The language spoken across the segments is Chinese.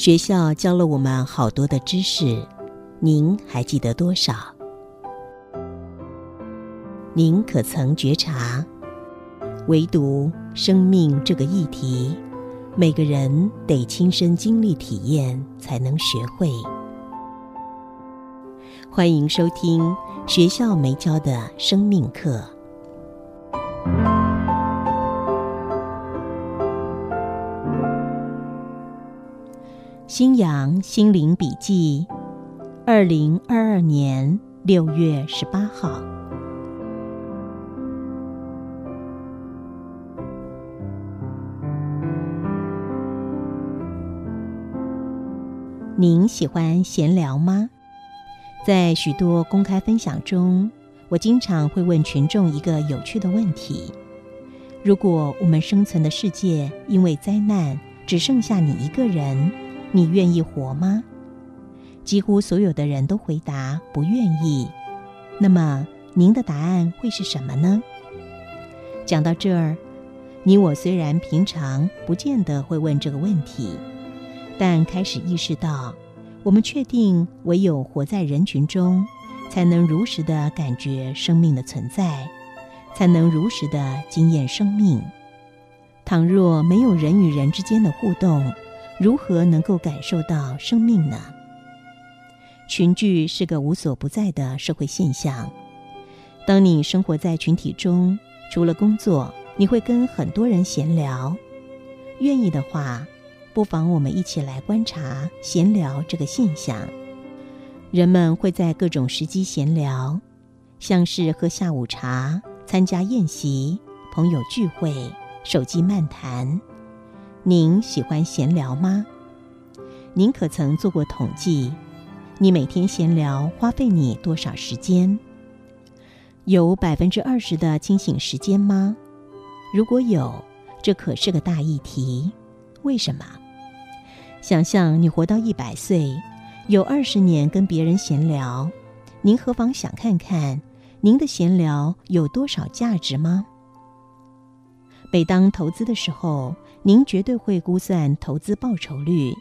学校教了我们好多的知识，您还记得多少？您可曾觉察，唯独生命这个议题，每个人得亲身经历体验才能学会。欢迎收听学校没教的生命课。金阳心灵笔记，二零二二年六月十八号。您喜欢闲聊吗？在许多公开分享中，我经常会问群众一个有趣的问题：如果我们生存的世界因为灾难只剩下你一个人，你愿意活吗？几乎所有的人都回答不愿意。那么，您的答案会是什么呢？讲到这儿，你我虽然平常不见得会问这个问题，但开始意识到，我们确定唯有活在人群中，才能如实的感觉生命的存在，才能如实的经验生命。倘若没有人与人之间的互动，如何能够感受到生命呢？群聚是个无所不在的社会现象。当你生活在群体中，除了工作，你会跟很多人闲聊。愿意的话，不妨我们一起来观察闲聊这个现象。人们会在各种时机闲聊，像是喝下午茶、参加宴席、朋友聚会、手机漫谈。您喜欢闲聊吗？您可曾做过统计？你每天闲聊花费你多少时间？有百分之二十的清醒时间吗？如果有，这可是个大议题。为什么？想象你活到一百岁，有二十年跟别人闲聊，您何妨想看看，您的闲聊有多少价值吗？每当投资的时候。您绝对会估算投资报酬率。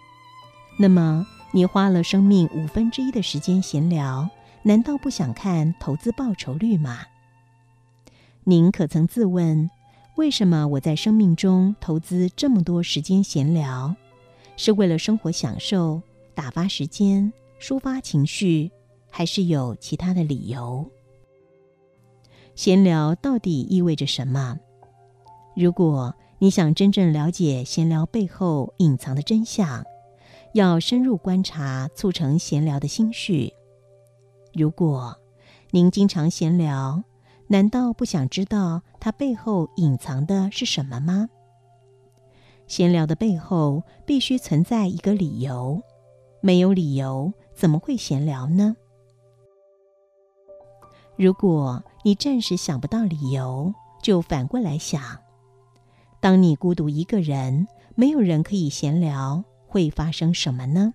那么，你花了生命五分之一的时间闲聊，难道不想看投资报酬率吗？您可曾自问，为什么我在生命中投资这么多时间闲聊？是为了生活享受、打发时间、抒发情绪，还是有其他的理由？闲聊到底意味着什么？如果你想真正了解闲聊背后隐藏的真相，要深入观察促成闲聊的心绪。如果您经常闲聊，难道不想知道它背后隐藏的是什么吗？闲聊的背后必须存在一个理由，没有理由怎么会闲聊呢？如果你暂时想不到理由，就反过来想。当你孤独一个人，没有人可以闲聊，会发生什么呢？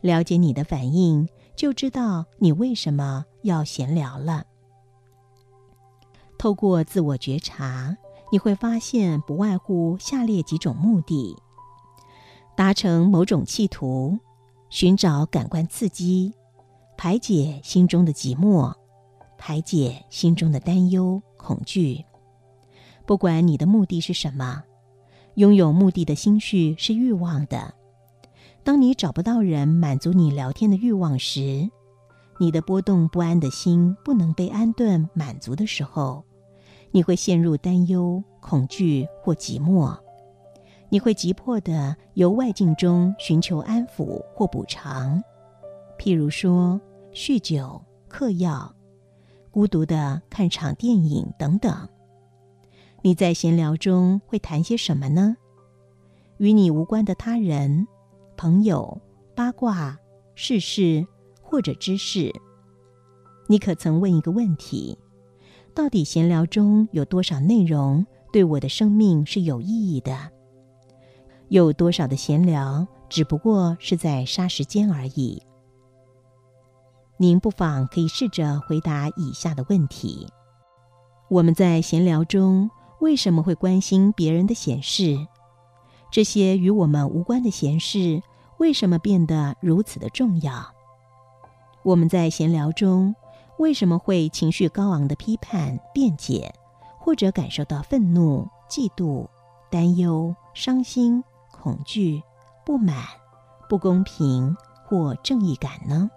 了解你的反应，就知道你为什么要闲聊了。透过自我觉察，你会发现不外乎下列几种目的：达成某种企图，寻找感官刺激，排解心中的寂寞，排解心中的担忧、恐惧。不管你的目的是什么，拥有目的的心绪是欲望的。当你找不到人满足你聊天的欲望时，你的波动不安的心不能被安顿满足的时候，你会陷入担忧、恐惧或寂寞。你会急迫的由外境中寻求安抚或补偿，譬如说酗酒、嗑药、孤独的看场电影等等。你在闲聊中会谈些什么呢？与你无关的他人、朋友、八卦、世事或者知识。你可曾问一个问题：到底闲聊中有多少内容对我的生命是有意义的？有多少的闲聊只不过是在杀时间而已？您不妨可以试着回答以下的问题：我们在闲聊中。为什么会关心别人的闲事？这些与我们无关的闲事，为什么变得如此的重要？我们在闲聊中为什么会情绪高昂的批判、辩解，或者感受到愤怒、嫉妒、担忧、伤心、恐惧、不满、不公平或正义感呢？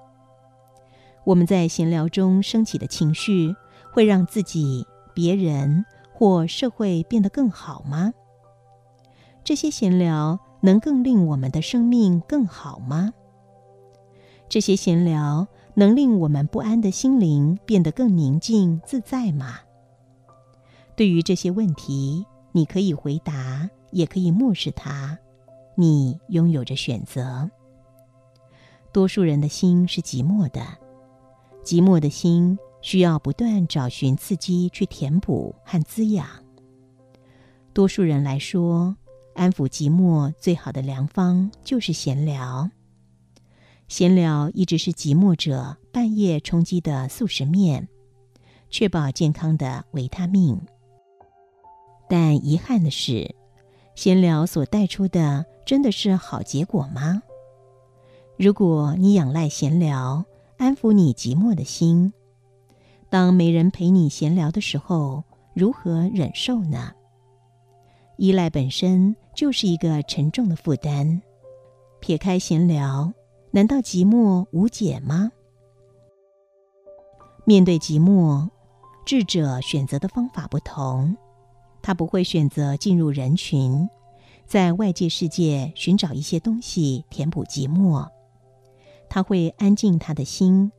我们在闲聊中升起的情绪，会让自己、别人或社会变得更好吗？这些闲聊能更令我们的生命更好吗？这些闲聊能令我们不安的心灵变得更宁静自在吗？对于这些问题，你可以回答，也可以漠视它。你拥有着选择。多数人的心是寂寞的，寂寞的心需要不断找寻刺激去填补和滋养。多数人来说，安抚寂寞最好的良方就是闲聊。闲聊一直是寂寞者半夜充饥的速食面，确保健康的维他命。但遗憾的是，闲聊所带出的真的是好结果吗？如果你仰赖闲聊安抚你寂寞的心，当没人陪你闲聊的时候，如何忍受呢？依赖本身就是一个沉重的负担，撇开闲聊。难道寂寞无解吗？面对寂寞，智者选择的方法不同。他不会选择进入人群，在外界世界寻找一些东西填补寂寞。他会安静他的心，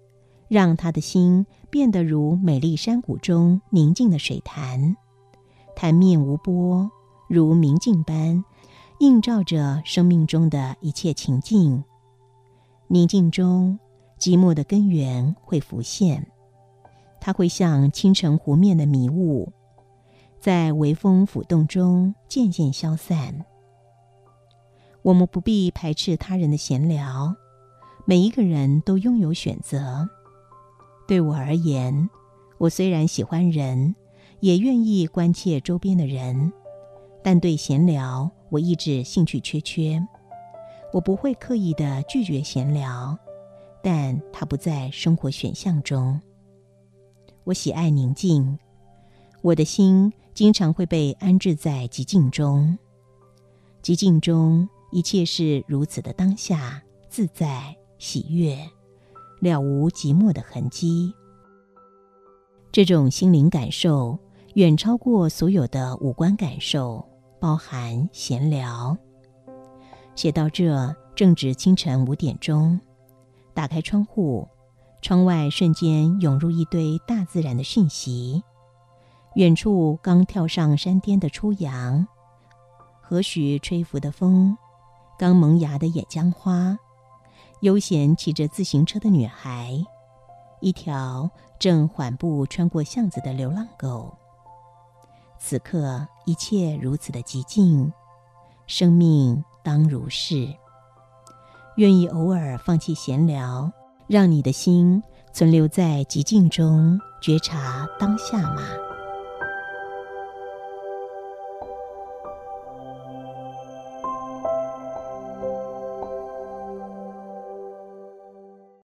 让他的心变得如美丽山谷中宁静的水潭，潭面无波，如明镜般映照着生命中的一切情境。宁静中，寂寞的根源会浮现，它会像清晨湖面的迷雾，在微风拂动中渐渐消散。我们不必排斥他人的闲聊，每一个人都拥有选择。对我而言，我虽然喜欢人，也愿意关切周边的人，但对闲聊，我一直兴趣缺缺。我不会刻意的拒绝闲聊，但它不在生活选项中。我喜爱宁静，我的心经常会被安置在寂静中。寂静中，一切是如此的当下、自在、喜悦，了无寂寞的痕迹。这种心灵感受远超过所有的五官感受，包含闲聊。写到这，正值清晨五点钟。打开窗户，窗外瞬间涌入一堆大自然的讯息。远处刚跳上山巅的初阳，何许吹拂的风，刚萌芽的野姜花，悠闲骑着自行车的女孩，一条正缓步穿过巷子的流浪狗。此刻，一切如此的寂静，生命。当如是，愿意偶尔放弃闲聊，让你的心存留在寂静中，觉察当下吗？